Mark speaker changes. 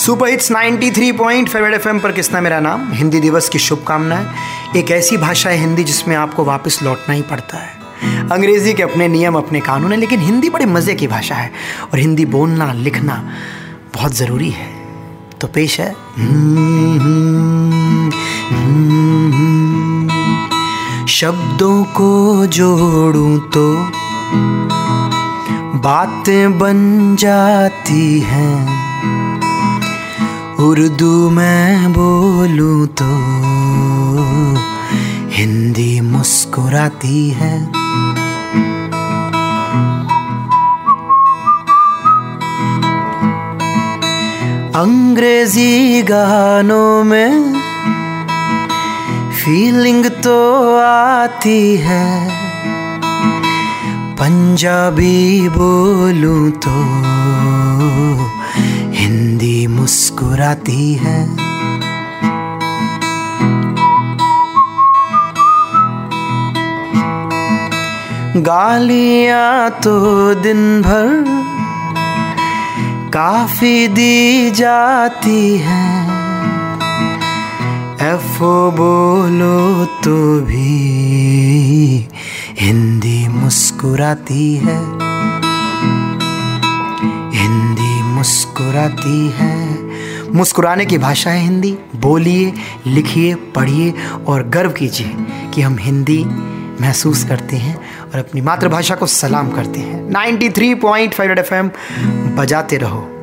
Speaker 1: Super hits 93.5 favourite FM पर किसना मेरा नाम? हिंदी दिवस की शुभकामनाएँ। एक ऐसी भाषा है हिंदी जिसमें आपको वापस लौटना ही पड़ता है। अंग्रेज़ी के अपने नियम, अपने कानून है, लेकिन हिंदी बड़े मज़े की भाषा है और हिंदी बोलना, लिखना बहुत ज़रूरी है। तो पेश है। शब्दों को जोड़ूं तो बातें बन जाती हैं। उर्दू में बोलूँ तो हिंदी मुस्कुराती है। अंग्रेज़ी गानों में फीलिंग तो आती है। पंजाबी बोलूँ तो मुस्कुराती है। गालियाँ तो दिन भर काफ़ी दी जाती है। एफो बोलो तो भी हिंदी मुस्कुराती है। मुस्कुराती है। मुस्कुराने की भाषा है हिंदी। बोलिए, लिखिए, पढ़िए और गर्व कीजिए कि हम हिंदी महसूस करते हैं और अपनी मातृभाषा को सलाम करते हैं। 93.5 एफएम बजाते रहो।